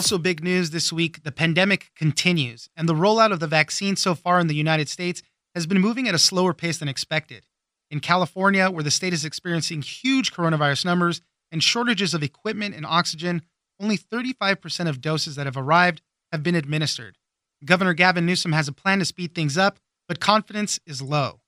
Also, big news this week the pandemic continues, and the rollout of the vaccine so far in the United States has been moving at a slower pace than expected. In California, where the state is experiencing huge coronavirus numbers and shortages of equipment and oxygen, only 35% of doses that have arrived have been administered. Governor Gavin Newsom has a plan to speed things up, but confidence is low.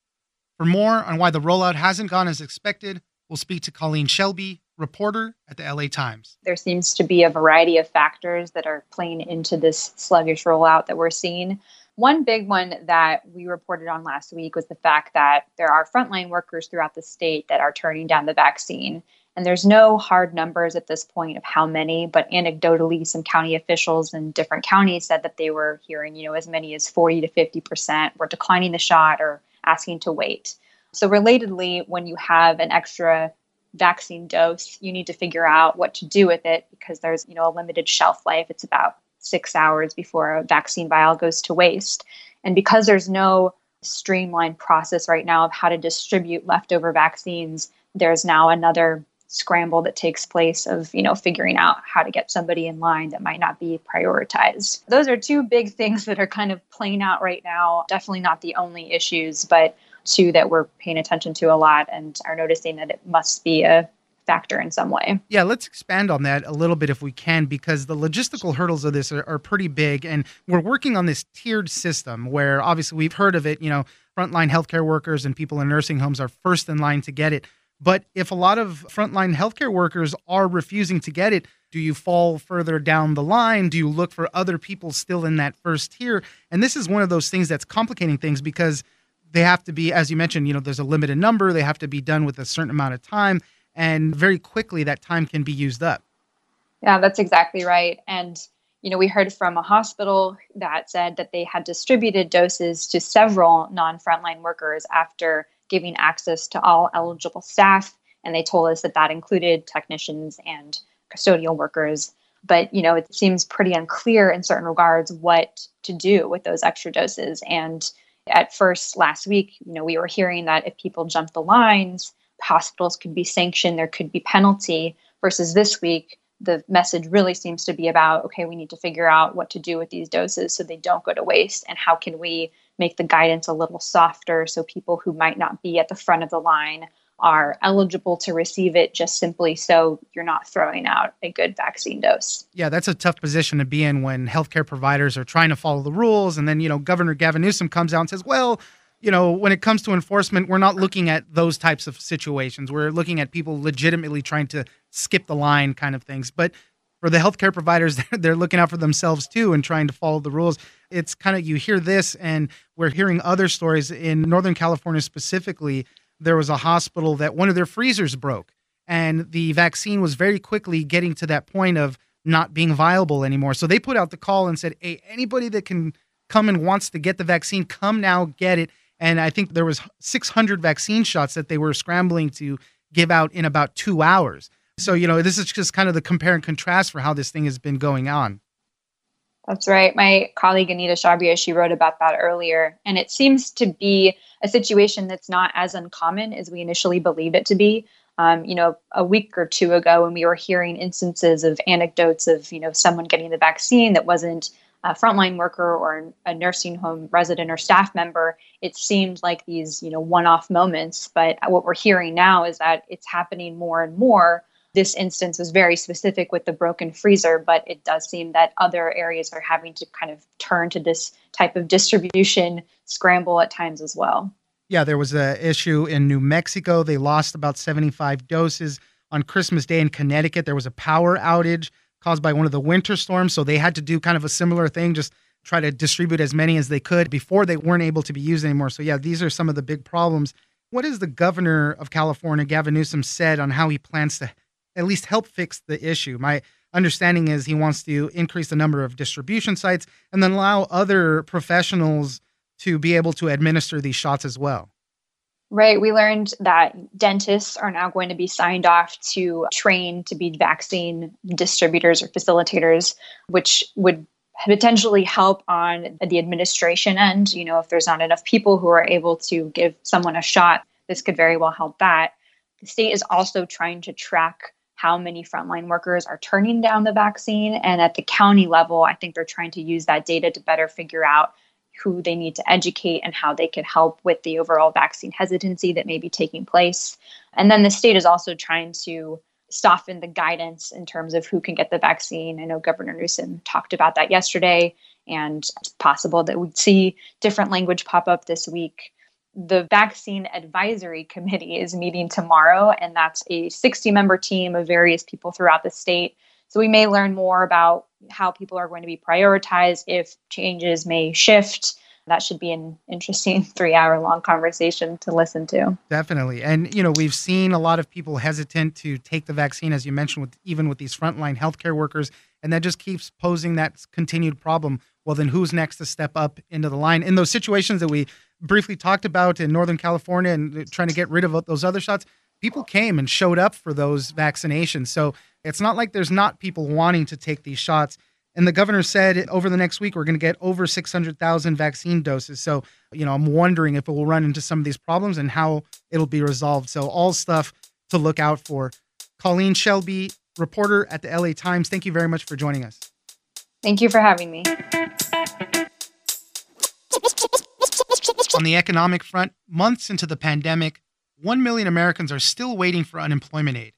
For more on why the rollout hasn't gone as expected, we'll speak to Colleen Shalby, reporter at the LA Times. There seems to be a variety of factors that are playing into this sluggish rollout that we're seeing. One big one that we reported on last week was the fact that there are frontline workers throughout the state that are turning down the vaccine. And there's no hard numbers at this point of how many, but anecdotally, some county officials in different counties said that they were hearing, you know, as many as 40 to 50% were declining the shot or asking to wait. So, relatedly, when you have an extra vaccine dose, you need to figure out what to do with it because there's, you know, a limited shelf life. It's about six hours before a vaccine vial goes to waste. And because there's no streamlined process right now of how to distribute leftover vaccines, there's now another scramble that takes place of you know figuring out how to get somebody in line that might not be prioritized those are two big things that are kind of playing out right now definitely not the only issues but two that we're paying attention to a lot and are noticing that it must be a factor in some way. Yeah, let's expand on that a little bit if we can, because the logistical hurdles of this are, are, pretty big. And we're working on this tiered system where obviously we've heard of it, you know, frontline healthcare workers and people in nursing homes are first in line to get it. But if a lot of frontline healthcare workers are refusing to get it, do you fall further down the line? Do you look for other people still in that first tier? And this is one of those things that's complicating things because they have to be, as you mentioned, you know, there's a limited number. They have to be done with a certain amount of time. And very quickly, that time can be used up. Yeah, that's exactly right. And, you know, we heard from a hospital that said that they had distributed doses to several non frontline workers after giving access to all eligible staff. And they told us that that included technicians and custodial workers. But, you know, it seems pretty unclear in certain regards what to do with those extra doses. And at first, last week, you know, we were hearing that if people jump the lines, hospitals could be sanctioned, there could be penalty. Versus this week, the message really seems to be about okay, we need to figure out what to do with these doses so they don't go to waste, and how can we make the guidance a little softer so people who might not be at the front of the line are eligible to receive it just simply so you're not throwing out a good vaccine dose. Yeah, that's a tough position to be in when healthcare providers are trying to follow the rules. And then, you know, Governor Gavin Newsom comes out and says, well, you know, when it comes to enforcement, we're not looking at those types of situations. We're looking at people legitimately trying to skip the line kind of things. But for the healthcare providers, they're looking out for themselves too and trying to follow the rules. It's kind of, you hear this, and we're hearing other stories in Northern California specifically there was a hospital that one of their freezers broke and the vaccine was very quickly getting to that point of not being viable anymore. So they put out the call and said, "Hey, anybody that can come and wants to get the vaccine, come now get it." And I think there was 600 vaccine shots that they were scrambling to give out in about 2 hours. So, you know, this is just kind of the compare and contrast for how this thing has been going on. That's right. My colleague Anita Chabria, she wrote about that earlier. And it seems to be a situation that's not as uncommon as we initially believed it to be. Um, you know, a week or two ago when we were hearing instances of anecdotes of, you know, someone getting the vaccine that wasn't a frontline worker or a nursing home resident or staff member, it seemed like these, you know, one-off moments. But what we're hearing now is that it's happening more and more this instance was very specific with the broken freezer, but it does seem that other areas are having to kind of turn to this type of distribution scramble at times as well. Yeah, there was an issue in New Mexico. They lost about 75 doses. On Christmas Day in Connecticut, there was a power outage caused by one of the winter storms. So they had to do kind of a similar thing, just try to distribute as many as they could before they weren't able to be used anymore. So, yeah, these are some of the big problems. What is the governor of California, Gavin Newsom, said on how he plans to at least help fix the issue. My understanding is he wants to increase the number of distribution sites and then allow other professionals to be able to administer these shots as well. Right. We learned that dentists are now going to be signed off to train to be vaccine distributors or facilitators, which would potentially help on the administration end. You know, if there's not enough people who are able to give someone a shot, this could very well help that. The state is also trying to track how many frontline workers are turning down the vaccine. And at the county level, I think they're trying to use that data to better figure out who they need to educate and how they could help with the overall vaccine hesitancy that may be taking place. And then the state is also trying to soften the guidance in terms of who can get the vaccine. I know Governor Newsom talked about that yesterday, and it's possible that we'd see different language pop up this week. The Vaccine Advisory Committee is meeting tomorrow, and that's a 60 member team of various people throughout the state. So we may learn more about how people are going to be prioritized, if changes may shift, that should be an interesting three hour long conversation to listen to. Definitely. And, you know, we've seen a lot of people hesitant to take the vaccine, as you mentioned, with even with these frontline healthcare workers. And that just keeps posing that continued problem. Well, then who's next to step up into the line in those situations that we briefly talked about in Northern California and uh, trying to get rid of those other shots? People came and showed up for those vaccinations. So it's not like there's not people wanting to take these shots. And the governor said over the next week, we're going to get over 600,000 vaccine doses. So, you know, I'm wondering if it will run into some of these problems and how it'll be resolved. So, all stuff to look out for. Colleen Shalby, reporter at the LA Times, thank you very much for joining us. Thank you for having me. On the economic front, months into the pandemic, 1 million Americans are still waiting for unemployment aid.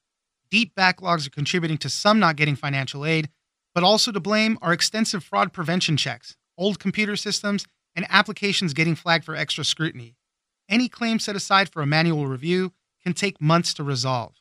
Deep backlogs are contributing to some not getting financial aid but also to blame are extensive fraud prevention checks, old computer systems, and applications getting flagged for extra scrutiny. Any claim set aside for a manual review can take months to resolve.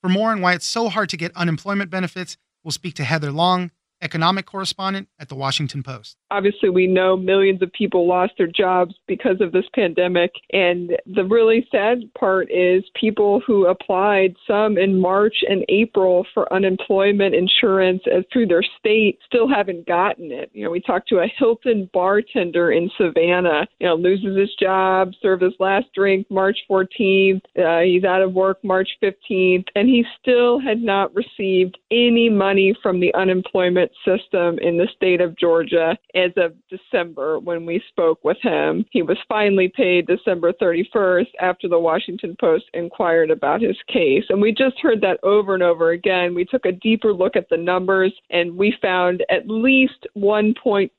For more on why it's so hard to get unemployment benefits, we'll speak to Heather Long, economic correspondent at the Washington Post. Obviously, we know millions of people lost their jobs because of this pandemic. And the really sad part is people who applied some in March and April for unemployment insurance through their state still haven't gotten it. You know, we talked to a Hilton bartender in Savannah, you know, loses his job, served his last drink March 14th. Uh, he's out of work March 15th, and he still had not received any money from the unemployment system in the state of Georgia as of December when we spoke with him. He was finally paid December 31st after the Washington Post inquired about his case. And we just heard that over and over again. We took a deeper look at the numbers and we found at least 1.2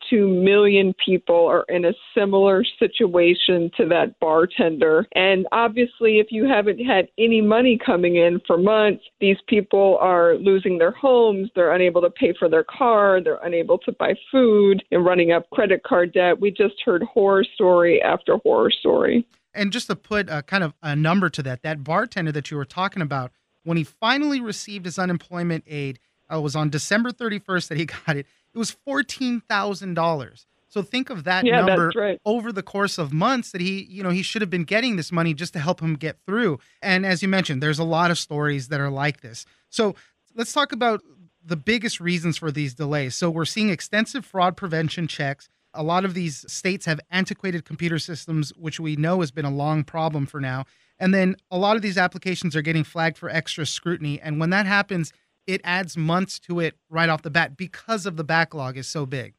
million people are in a similar situation to that bartender. And obviously, if you haven't had any money coming in for months, these people are losing their homes, they're unable to pay for their car, they're unable to buy food, and running up credit card debt. We just heard horror story after horror story. And just to put a kind of a number to that, that bartender that you were talking about, when he finally received his unemployment aid, uh, it was on December 31st that he got it. It was $14,000. So think of that yeah, number right. over the course of months that he, you know, he should have been getting this money just to help him get through. And as you mentioned, there's a lot of stories that are like this. So let's talk about the biggest reasons for these delays. So we're seeing extensive fraud prevention checks. A lot of these states have antiquated computer systems, which we know has been a long problem for now. And then a lot of these applications are getting flagged for extra scrutiny. And when that happens, it adds months to it right off the bat because of the backlog is so big.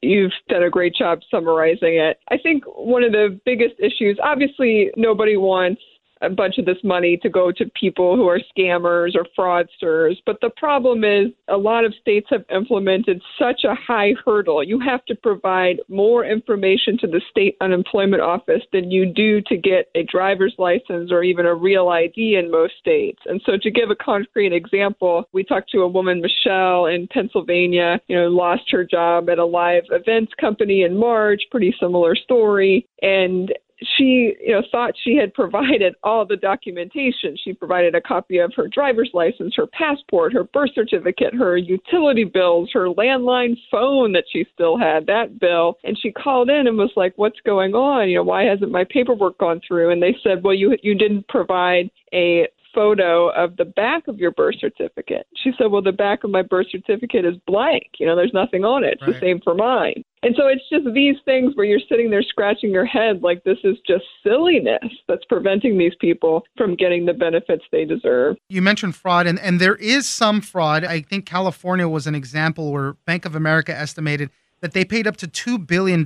You've done a great job summarizing it. I think one of the biggest issues, obviously, nobody wants a bunch of this money to go to people who are scammers or fraudsters. But the problem is a lot of states have implemented such a high hurdle. You have to provide more information to the state unemployment office than you do to get a driver's license or even a real ID in most states. And so to give a concrete example, we talked to a woman, Michelle, in Pennsylvania, you know, lost her job at a live events company in March, pretty similar story. And she you know thought she had provided all the documentation. She provided a copy of her driver's license her passport her birth certificate her utility bills her landline phone that she still had that bill. And she called in and was like what's going on? You know why hasn't my paperwork gone through? And they said well you you didn't provide a photo of the back of your birth certificate. She said, Well, the back of my birth certificate is blank. You know, there's nothing on it. It's right. the same for mine. And so it's just these things where you're sitting there scratching your head like this is just silliness that's preventing these people from getting the benefits they deserve. You mentioned fraud, and, and there is some fraud. I think California was an example where Bank of America estimated that they paid up to $2 billion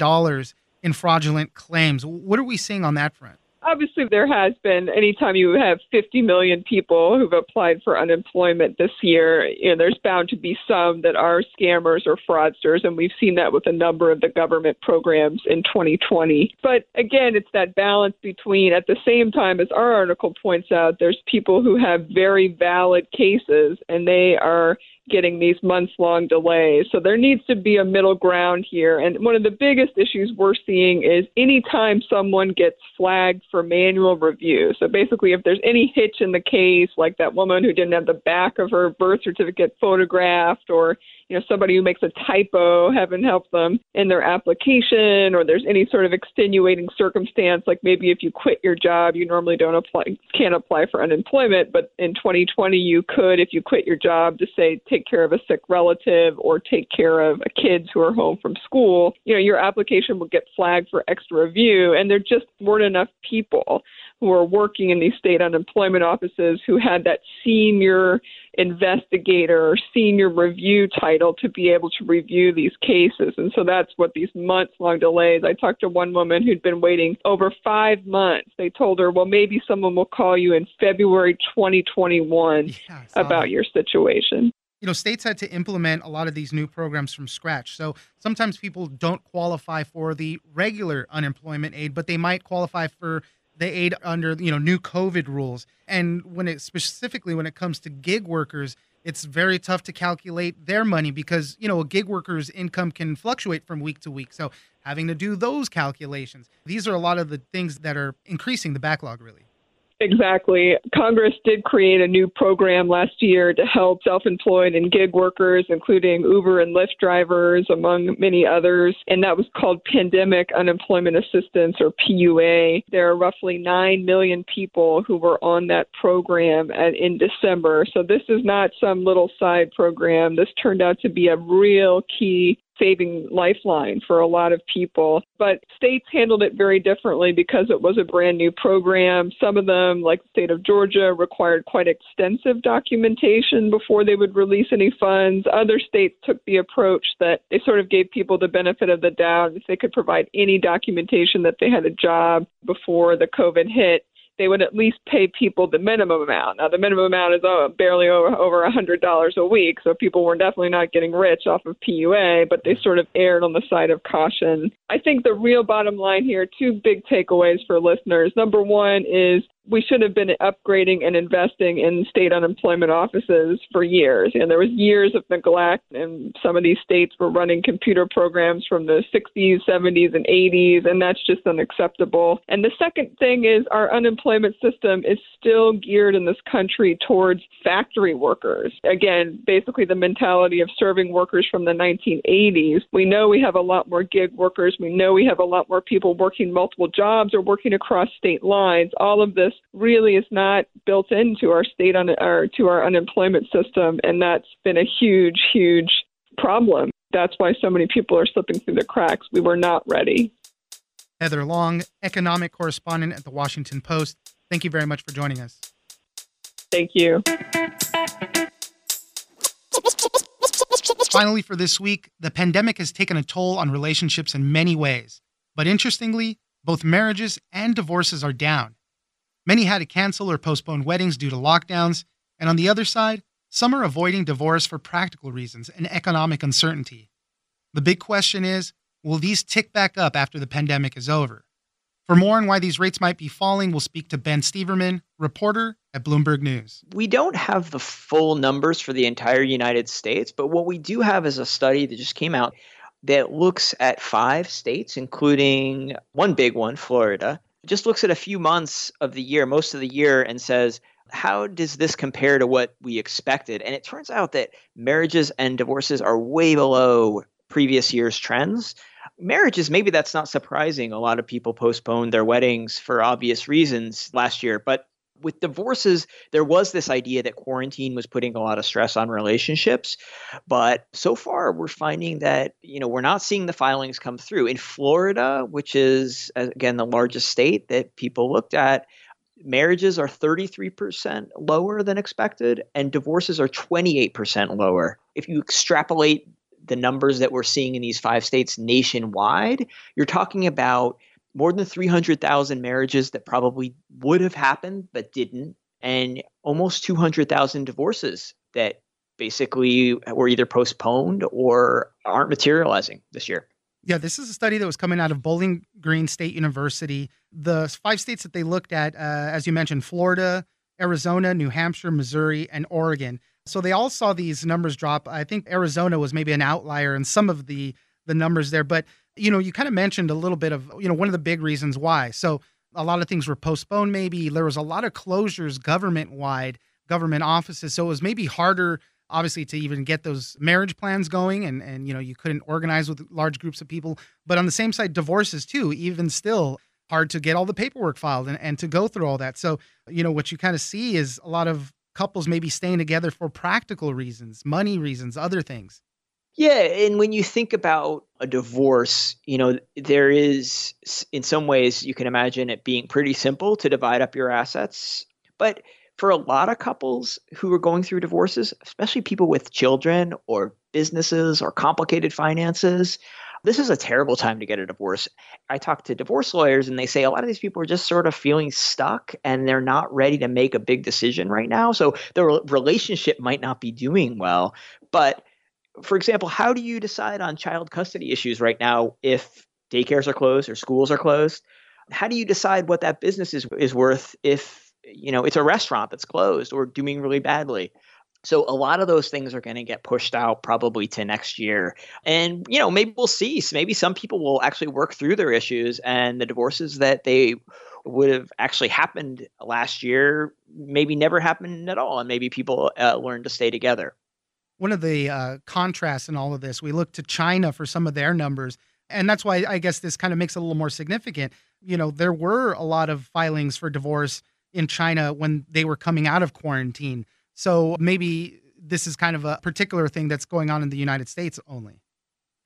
in fraudulent claims. What are we seeing on that front? Obviously there has been anytime you have 50 million people who've applied for unemployment this year you know there's bound to be some that are scammers or fraudsters and we've seen that with a number of the government programs in 2020 but again it's that balance between at the same time as our article points out there's people who have very valid cases and they are getting these months long delays. So there needs to be a middle ground here. And one of the biggest issues we're seeing is anytime someone gets flagged for manual review. So basically, if there's any hitch in the case, like that woman who didn't have the back of her birth certificate photographed, or you know somebody who makes a typo, heaven help them, in their application, or there's any sort of extenuating circumstance, like maybe if you quit your job, you normally don't apply, can't apply for unemployment, but in 2020 you could if you quit your job to say take care of a sick relative or take care of kids who are home from school. You know, your application will get flagged for extra review, and there just weren't enough people who are working in these state unemployment offices who had that senior investigator or senior review title to be able to review these cases. And so that's what these months long delays. I talked to one woman who'd been waiting over five months. They told her, well, maybe someone will call you in February 2021 yeah, about that. your situation you know, states had to implement a lot of these new programs from scratch. So sometimes people don't qualify for the regular unemployment aid, but they might qualify for the aid under you know new COVID rules. And when it specifically when it comes to gig workers, it's very tough to calculate their money because you know a gig worker's income can fluctuate from week to week. So having to do those calculations, these are a lot of the things that are increasing the backlog really. Exactly. Congress did create a new program last year to help self employed and gig workers, including Uber and Lyft drivers, among many others. And that was called Pandemic Unemployment Assistance, or PUA. There are roughly 9 million people who were on that program at, in December. So this is not some little side program. This turned out to be a real key saving lifeline for a lot of people. But states handled it very differently because it was a brand new program. Some of them, like the state of Georgia, required quite extensive documentation before they would release any funds. Other states took the approach that they sort of gave people the benefit of the doubt if they could provide any documentation that they had a job before the COVID hit they would at least pay people the minimum amount. Now, the minimum amount is uh, barely over over a hundred dollars a week, so people were definitely not getting rich off of PUA. But they sort of erred on the side of caution. I think the real bottom line here, two big takeaways for listeners. Number one is we should have been upgrading and investing in state unemployment offices for years. And there was years of neglect, and some of these states were running computer programs from the 60s, 70s, and 80s, and that's just unacceptable. And the second thing is our unemployment system is still geared in this country towards factory workers. Again, basically the mentality of serving workers from the 1980s. We know we have a lot more gig workers. We know we have a lot more people working multiple jobs or working across state lines. All of this really is not built into our state un- or to our unemployment system, and that's been a huge, huge problem. That's why so many people are slipping through the cracks. We were not ready. Heather Long, economic correspondent at the Washington Post. Thank you very much for joining us. Thank you. Finally, for this week, the pandemic has taken a toll on relationships in many ways. But interestingly, both marriages and divorces are down. Many had to cancel or postpone weddings due to lockdowns, and on the other side, some are avoiding divorce for practical reasons and economic uncertainty. The big question is will these tick back up after the pandemic is over? For more on why these rates might be falling, we'll speak to Ben Steverman, reporter at Bloomberg News. We don't have the full numbers for the entire United States, but what we do have is a study that just came out that looks at five states, including one big one, Florida, just looks at a few months of the year, most of the year, and says, how does this compare to what we expected? And it turns out that marriages and divorces are way below previous year's trends. Marriages, maybe that's not surprising. A lot of people postponed their weddings for obvious reasons last year, but With divorces, there was this idea that quarantine was putting a lot of stress on relationships, but so far we're finding that, you know, we're not seeing the filings come through. In Florida, which is again the largest state that people looked at, marriages are 33% lower than expected and divorces are 28% lower. If you extrapolate the numbers that we're seeing in these five states nationwide, you're talking about more than 300,000 marriages that probably would have happened but didn't, and almost 200,000 divorces that basically were either postponed or aren't materializing this year. Yeah, this is a study that was coming out of Bowling Green State University. The five states that they looked at, uh, as you mentioned, Florida, Arizona, New Hampshire, Missouri, and Oregon. So they all saw these numbers drop. I think Arizona was maybe an outlier in some of the the numbers there, but you know, you kind of mentioned a little bit of you know one of the big reasons why. So a lot of things were postponed. Maybe there was a lot of closures government wide, government offices. So it was maybe harder obviously to even get those marriage plans going and and you know you couldn't organize with large groups of people but on the same side divorces too even still hard to get all the paperwork filed and, and to go through all that so you know what you kind of see is a lot of couples maybe staying together for practical reasons money reasons other things yeah and when you think about a divorce you know there is in some ways you can imagine it being pretty simple to divide up your assets but for a lot of couples who are going through divorces, especially people with children or businesses or complicated finances, this is a terrible time to get a divorce. I talk to divorce lawyers and they say a lot of these people are just sort of feeling stuck and they're not ready to make a big decision right now. So their relationship might not be doing well. But for example, how do you decide on child custody issues right now if daycares are closed or schools are closed? How do you decide what that business is, is worth if you know it's a restaurant that's closed or doing really badly so a lot of those things are going to get pushed out probably to next year. And you know, maybe we'll see. Maybe some people will actually work through their issues and the divorces that they would have actually happened last year maybe never happened at all and maybe people uh, learn to stay together. One of the uh, contrasts in all of this, we look to China for some of their numbers. And that's why I guess this kind of makes it a little more significant. You know, there were a lot of filings for divorce in China when they were coming out of quarantine. So maybe this is kind of a particular thing that's going on in the United States only.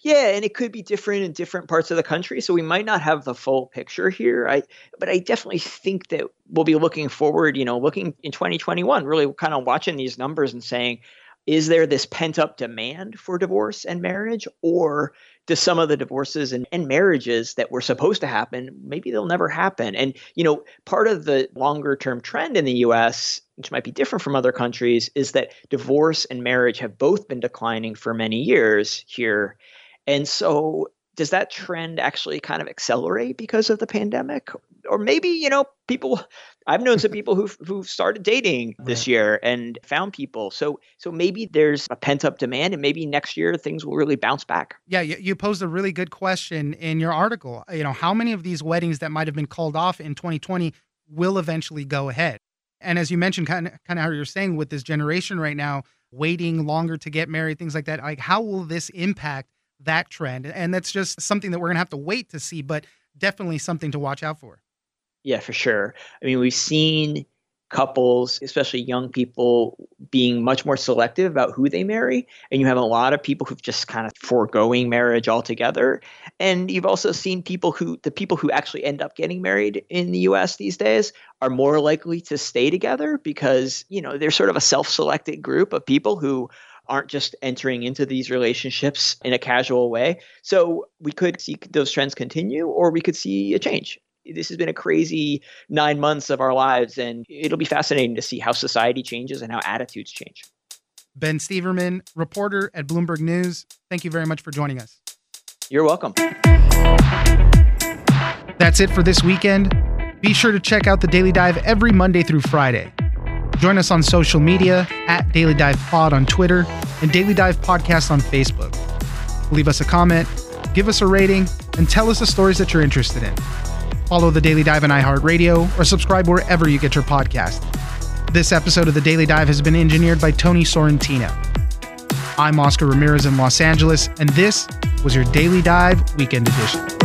Yeah, and it could be different in different parts of the country, so we might not have the full picture here. I but I definitely think that we'll be looking forward, you know, looking in 2021, really kind of watching these numbers and saying, is there this pent up demand for divorce and marriage or to some of the divorces and, and marriages that were supposed to happen, maybe they'll never happen. And, you know, part of the longer term trend in the US, which might be different from other countries, is that divorce and marriage have both been declining for many years here. And so does that trend actually kind of accelerate because of the pandemic? Or maybe, you know, people I've known some people who've who've started dating this right. year and found people. So so maybe there's a pent up demand and maybe next year things will really bounce back. Yeah, you, you posed a really good question in your article. You know, how many of these weddings that might have been called off in 2020 will eventually go ahead? And as you mentioned, kind of, kind of how you're saying with this generation right now, waiting longer to get married, things like that. Like, how will this impact that trend. And that's just something that we're going to have to wait to see, but definitely something to watch out for. Yeah, for sure. I mean, we've seen couples, especially young people, being much more selective about who they marry. And you have a lot of people who've just kind of foregoing marriage altogether. And you've also seen people who, the people who actually end up getting married in the US these days are more likely to stay together because, you know, they're sort of a self selected group of people who aren't just entering into these relationships in a casual way. So we could see those trends continue or we could see a change. This has been a crazy nine months of our lives, and it'll be fascinating to see how society changes and how attitudes change. Ben Steverman, reporter at Bloomberg News, thank you very much for joining us. You're welcome. That's it for this weekend. Be sure to check out the Daily Dive every Monday through Friday. Join us on social media at Daily Dive Pod on Twitter and Daily Dive Podcast on Facebook. Leave us a comment, give us a rating, and tell us the stories that you're interested in. Follow the Daily Dive on iHeartRadio or subscribe wherever you get your podcast. This episode of the Daily Dive has been engineered by Tony Sorrentino. I'm Oscar Ramirez in Los Angeles, and this was your Daily Dive Weekend Edition.